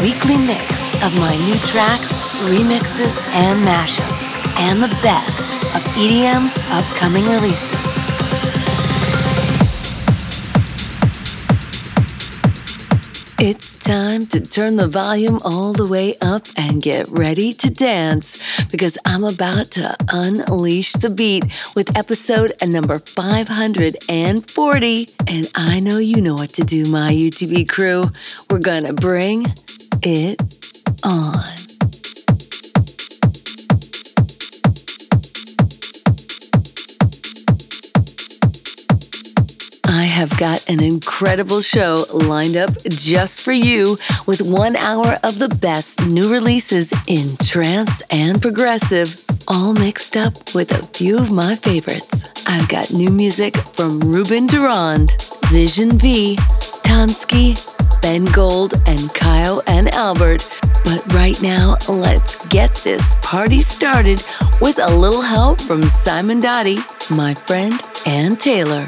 weekly mix of my new tracks, remixes, and mashups, and the best of EDM's upcoming releases. It's time to turn the volume all the way up and get ready to dance because I'm about to unleash the beat with episode number 540. And I know you know what to do, my UTB crew. We're gonna bring it on. I have got an incredible show lined up just for you with one hour of the best new releases in trance and progressive, all mixed up with a few of my favorites. I've got new music from Ruben de Ronde, Vision V, Tonski, Ben Gold, and Kyau and Albert. But right now, let's get this party started with a little help from Simon Doty, my friend, and Tailor.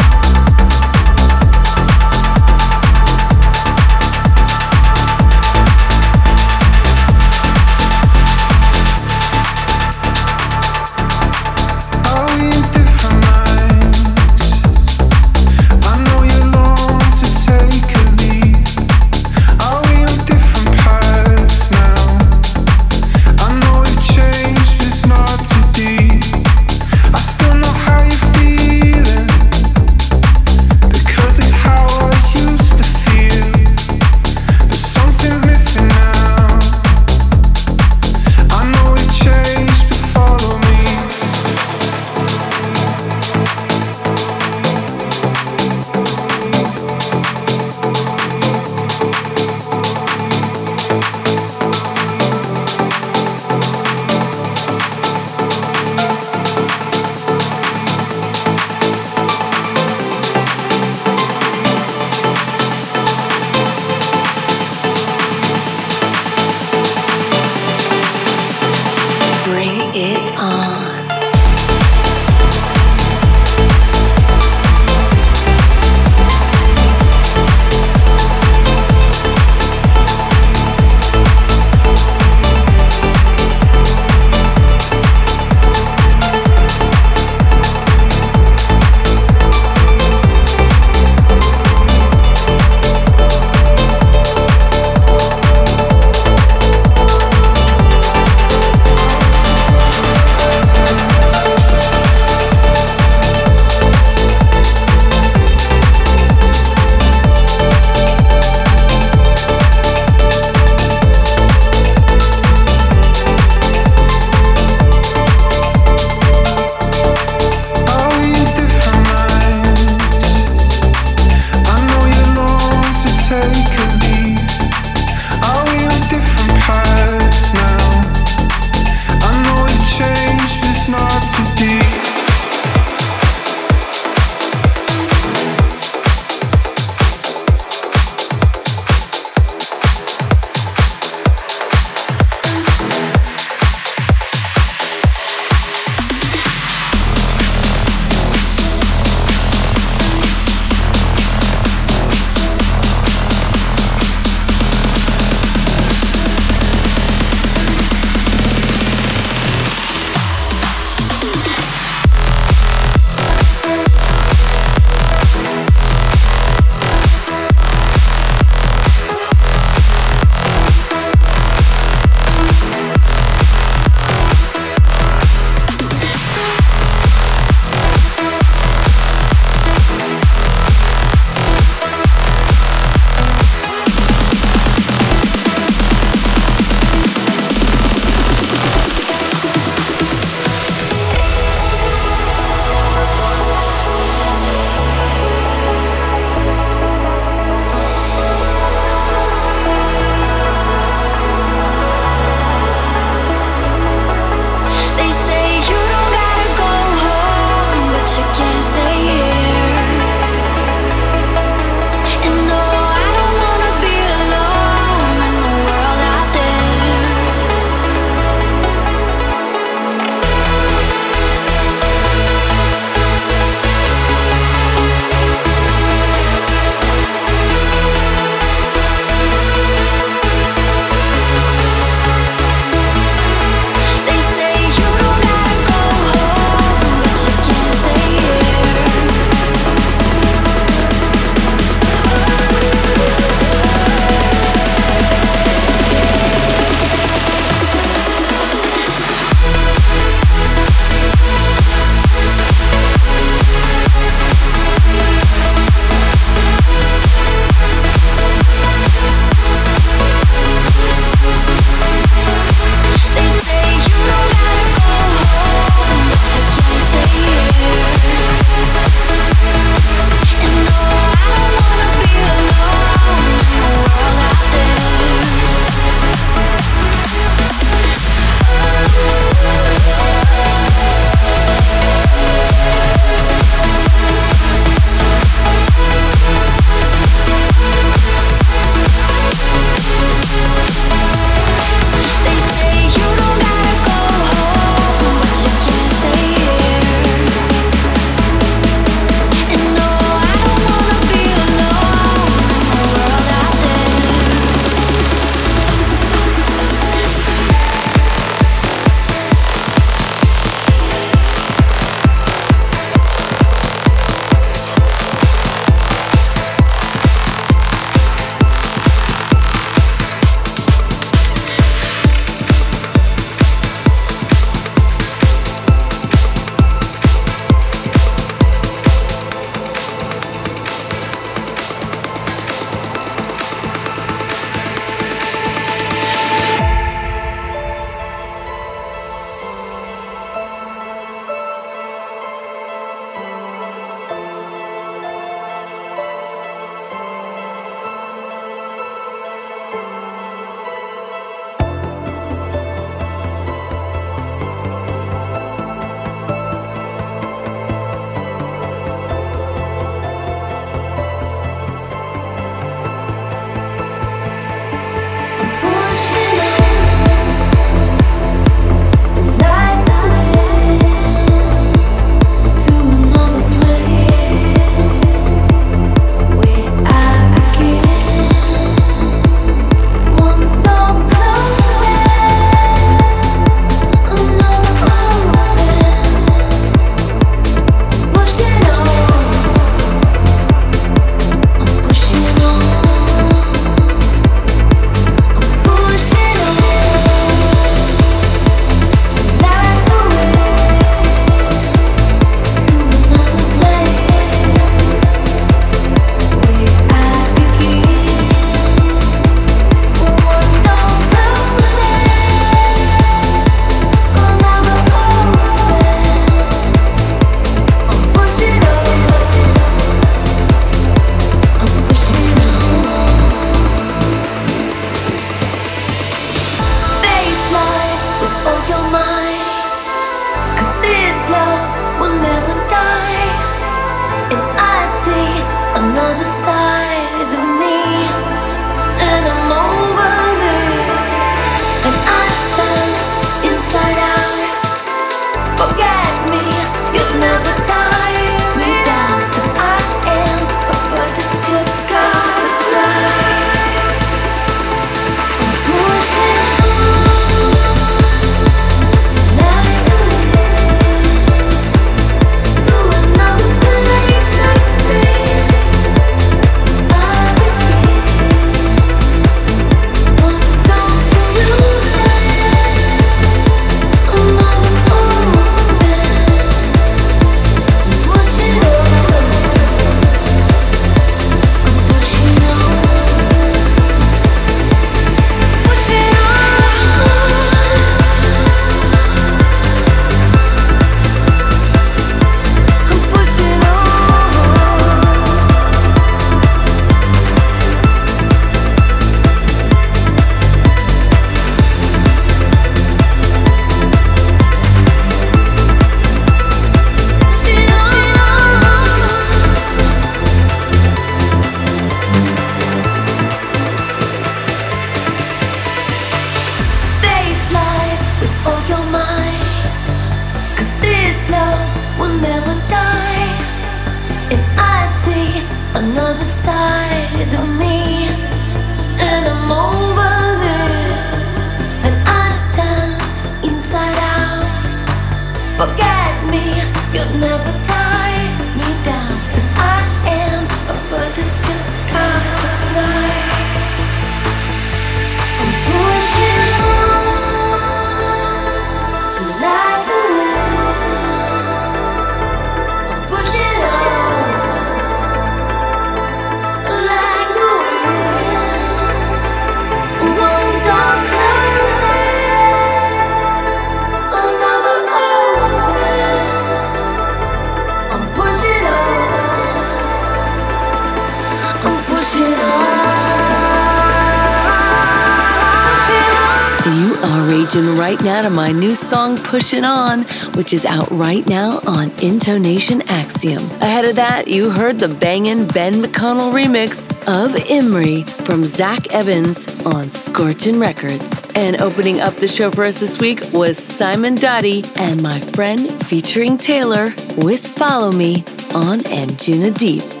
Right now to my new song Pushing On, which is out right now on Intonation Axiom. Ahead of that, you heard the bangin' Ben McConnell remix of Imri from Zack Evans on Scorchin' Records. And opening up the show for us this week was Simon Doty and my friend featuring Tailor with Follow Me on Anjunadeep.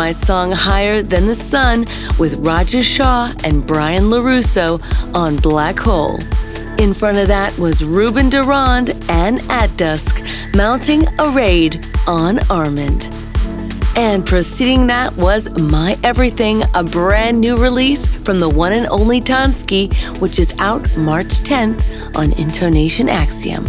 My song Higher Than the Sun with Roger Shaw and Brian LaRusso on Black Hole. In front of that was Ruben de Ronde and atDusk mounting a raid on Armada. And preceding that was My Everything, a brand new release from the one and only Tonski, which is out March 10th on Intonation Axiom.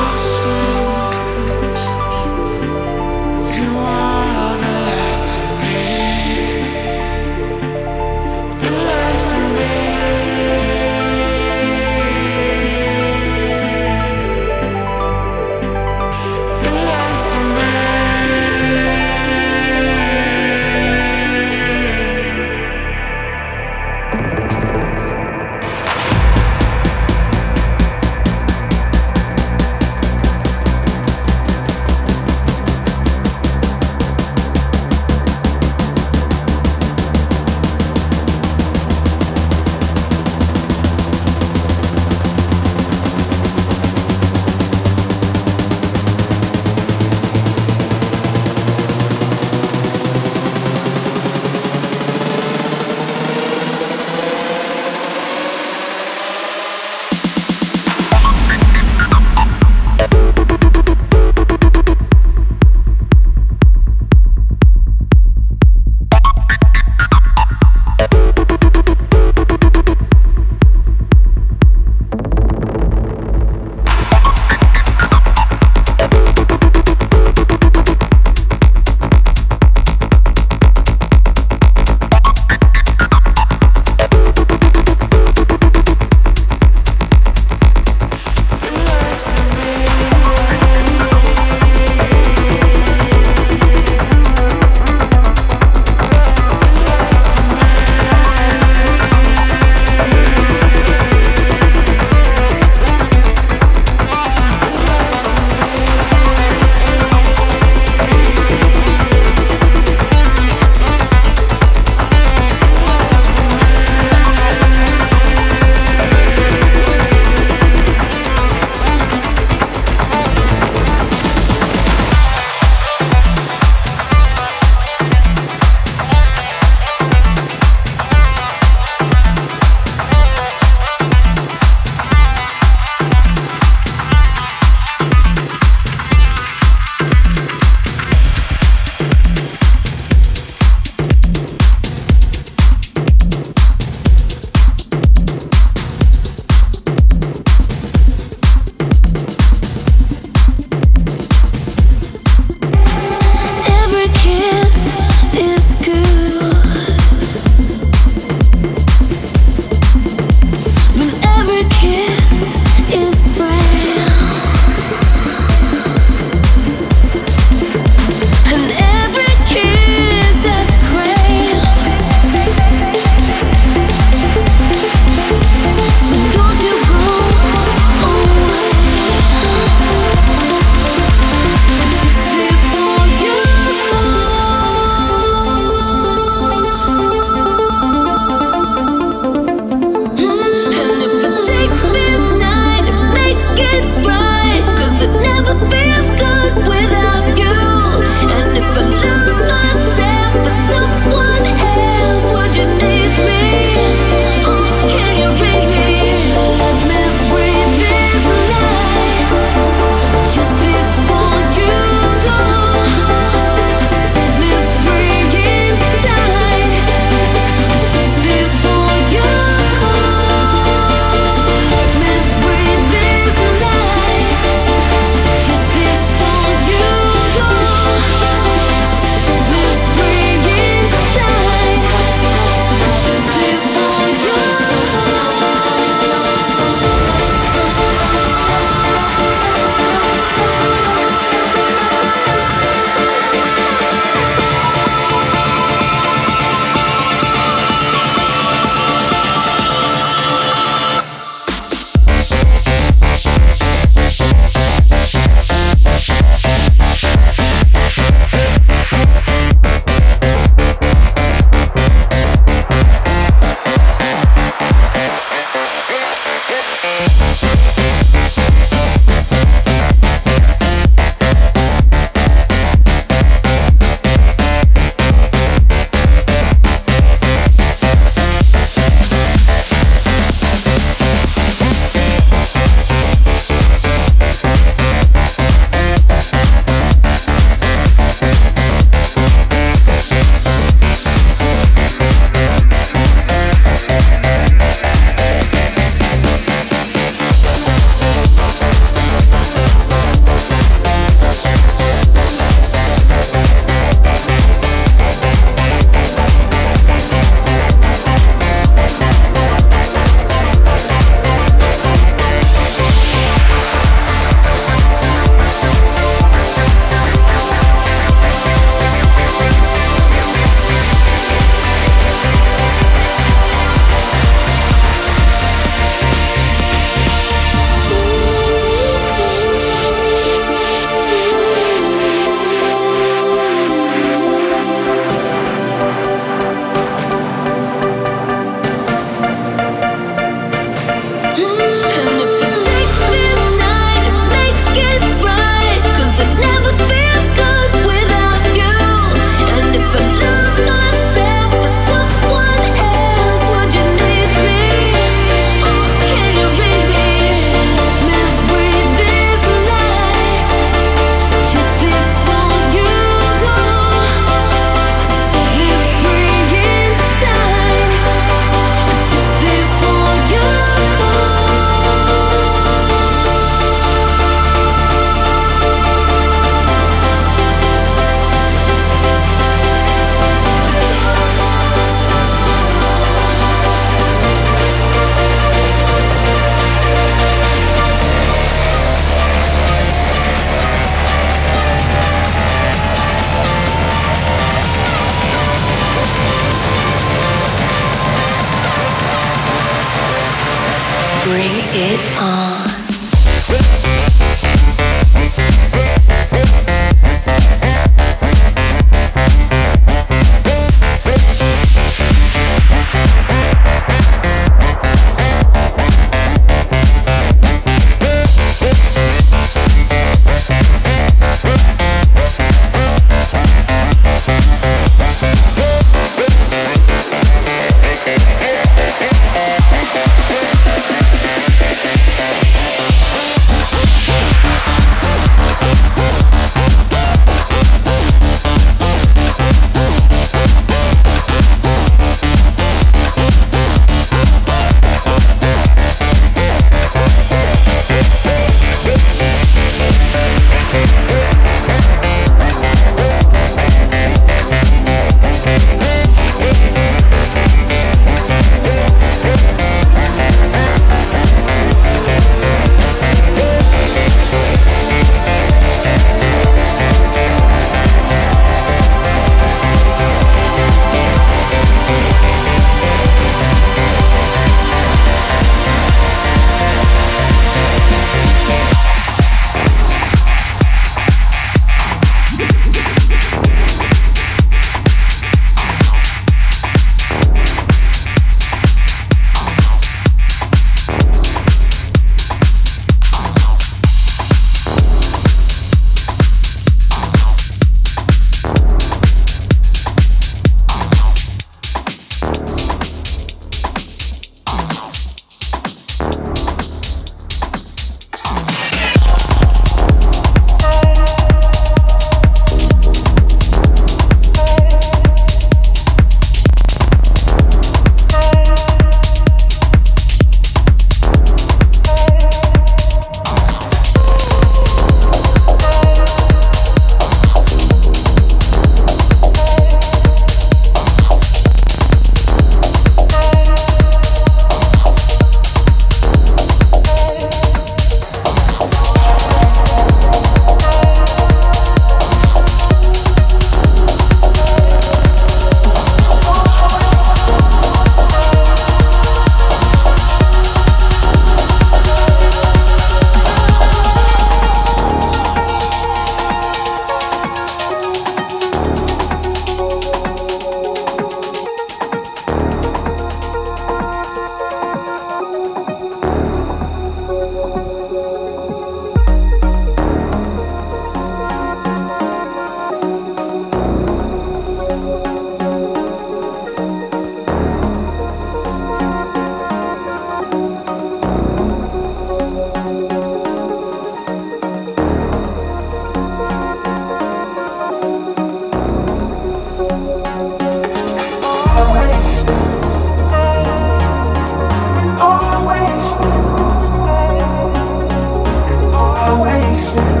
Yeah.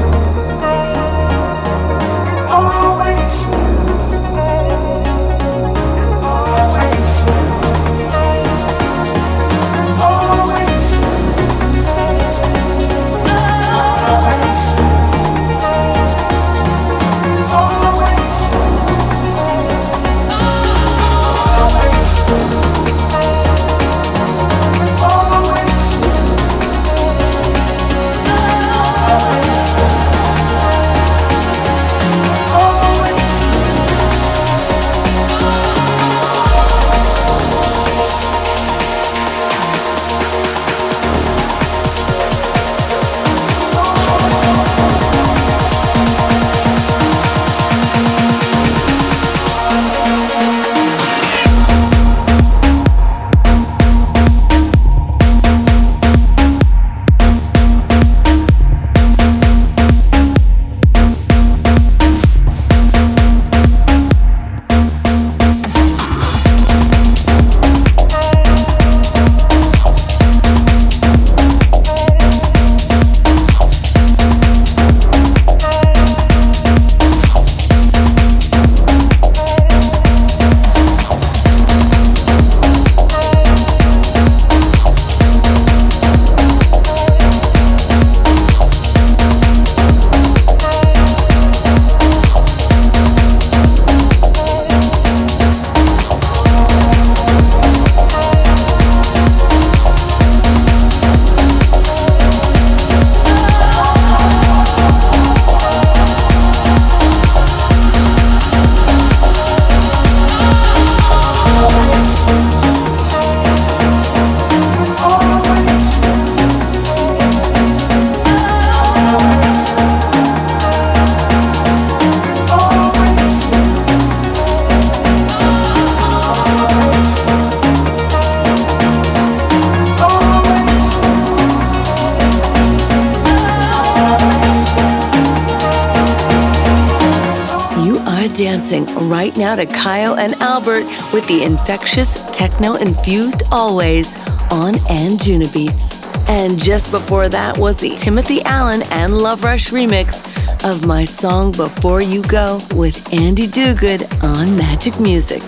Right now to Kyau and Albert with the infectious techno infused always on Anjunabeats. And just before that was the Timothy Allen and Love Rush remix of my song Before You Go with Andy Duguid on Magik Muzik.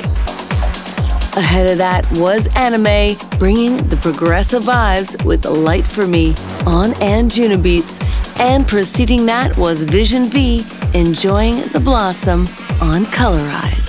Ahead of that was Anime, bringing the progressive vibes with Light for Me on Anjunabeats. And preceding that was Vision V, enjoying the blossom on Colorize.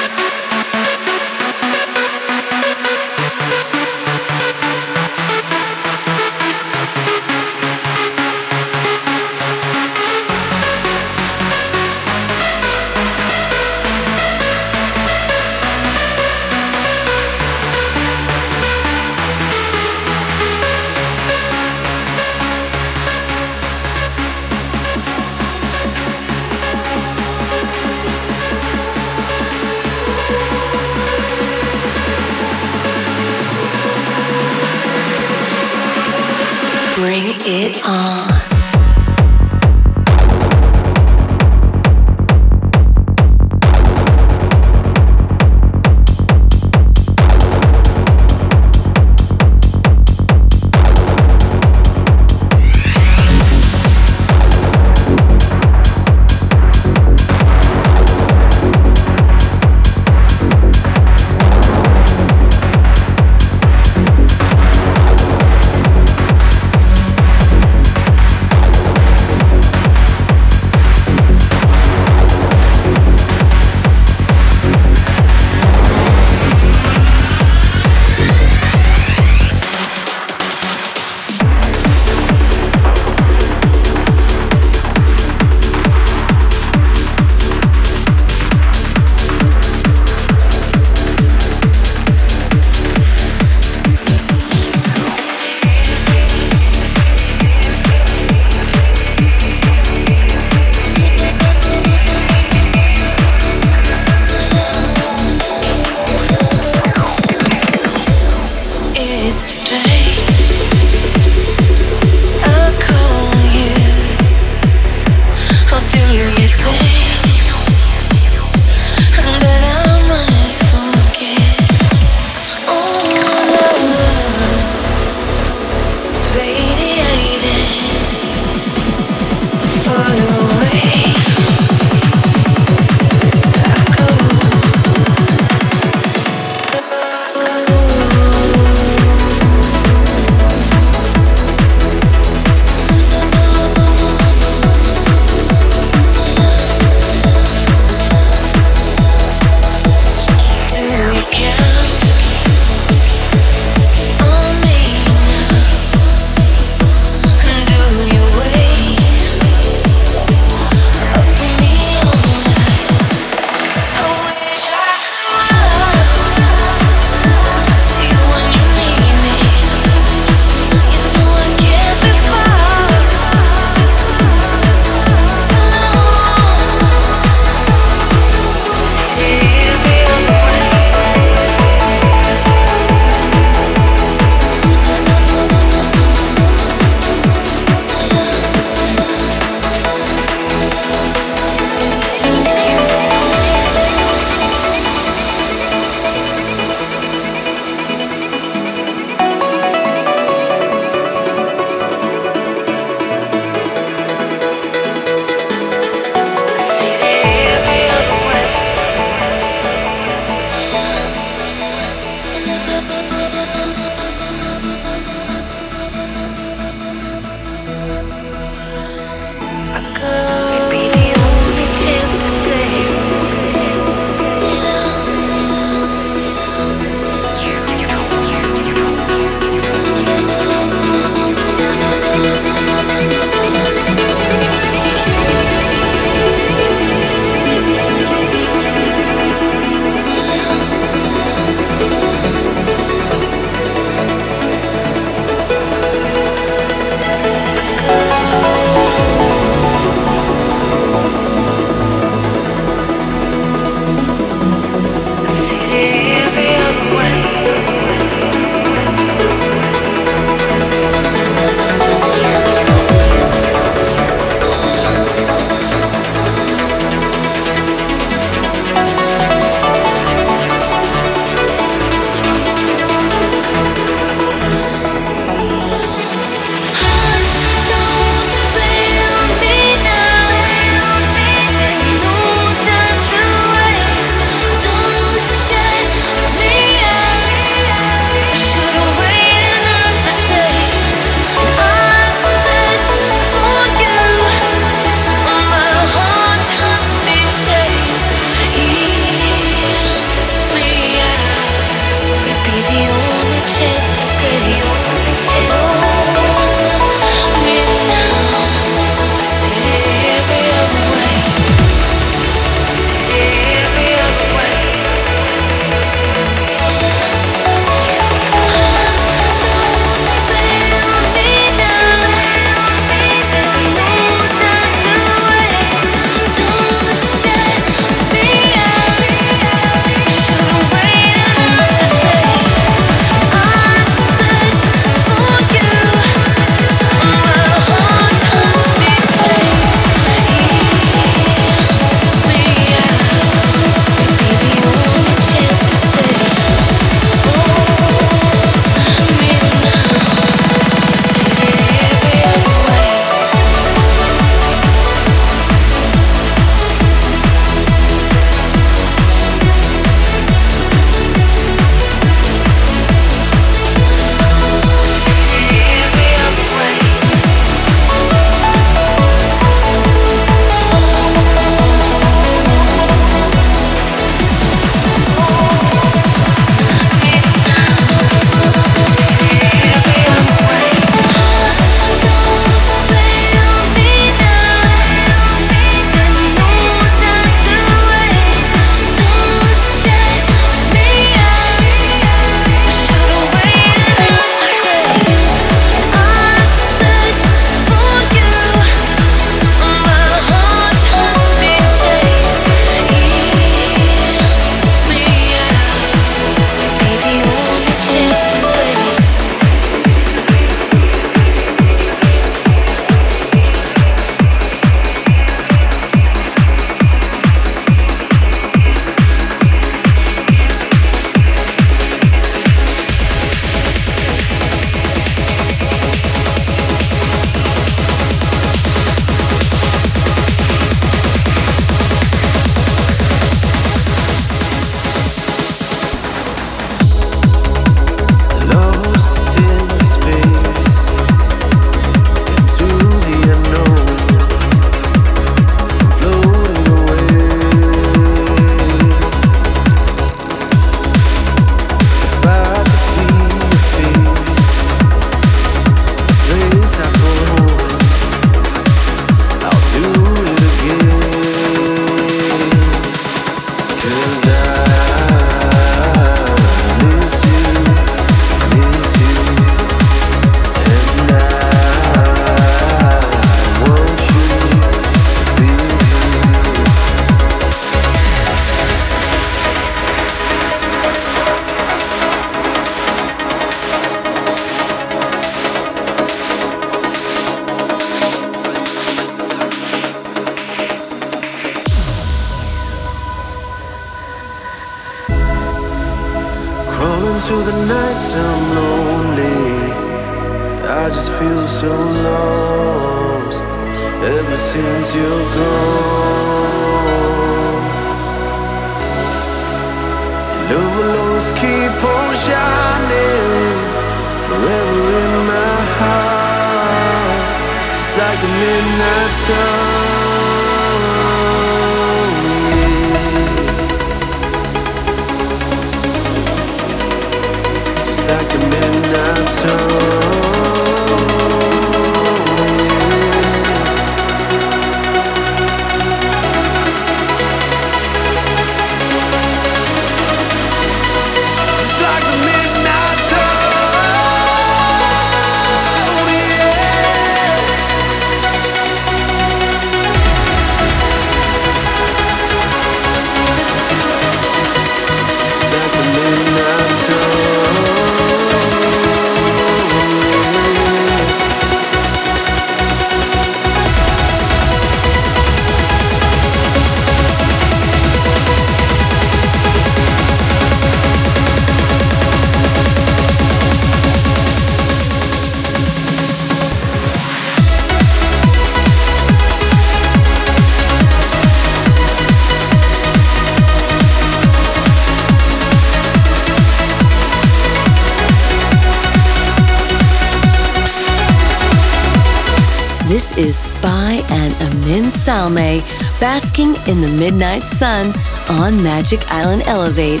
Is Spy and Amin Salmee basking in the midnight sun on Magic Island Elevate.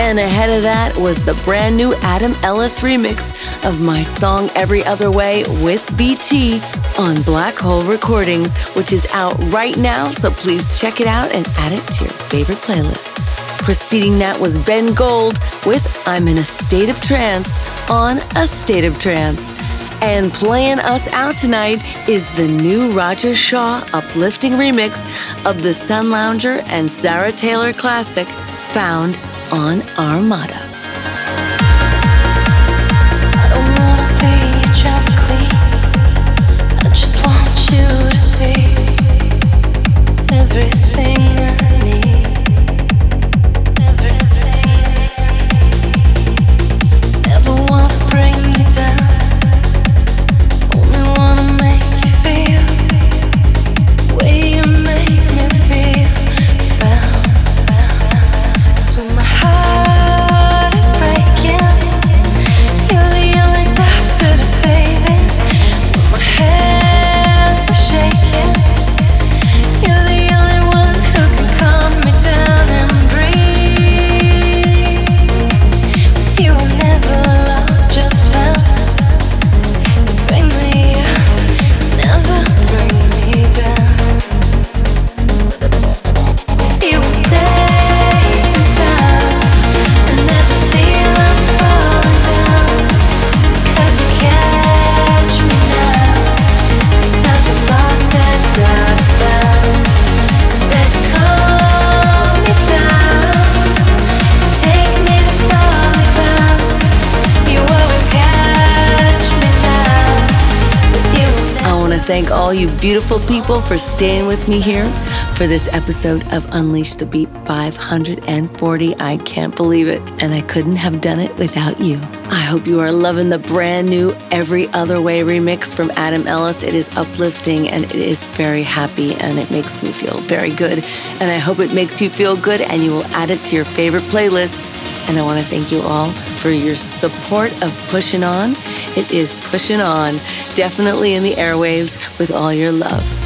And ahead of that was the brand new Adam Ellis remix of my song Every Other Way with BT on Black Hole Recordings, which is out right now, so please check it out and add it to your favorite playlist. Preceding that was Ben Gold with I'm in a State of Trance on A State of Trance. And playing us out tonight is the new Roger Shah uplifting remix of the Sunlounger and Zara Taylor classic found on Armada. Thank all you beautiful people for staying with me here for this episode of Unleash the Beat 540. I can't believe it, and I couldn't have done it without you. I hope you are loving the brand new Every Other Way remix from Adam Ellis. It is uplifting and it is very happy, and it makes me feel very good. And I hope it makes you feel good and you will add it to your favorite playlist. And I want to thank you all for your support of Pushing On. It is pushing on, definitely in the airwaves with all your love.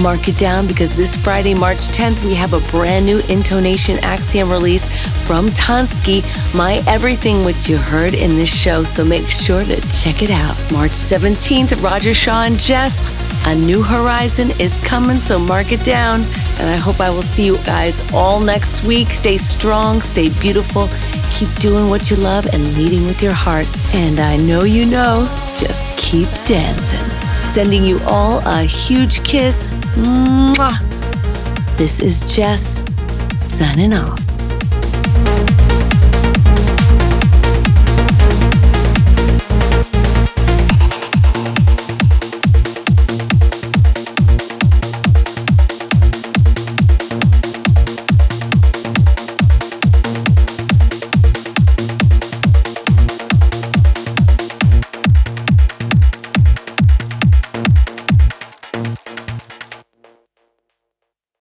Mark it down because this Friday, March 10th, we have a brand new Intonation Axiom release from Tonski, My Everything, which you heard in this show, so make sure to check it out. March 17th, Roger Shah and JES, A New Horizon is coming, so mark it down. And I hope I will see you guys all next week. Stay strong, stay beautiful, keep doing what you love and leading with your heart. And I know you know, just keep dancing. Sending you all a huge kiss. Mwah. This is JES, signing off.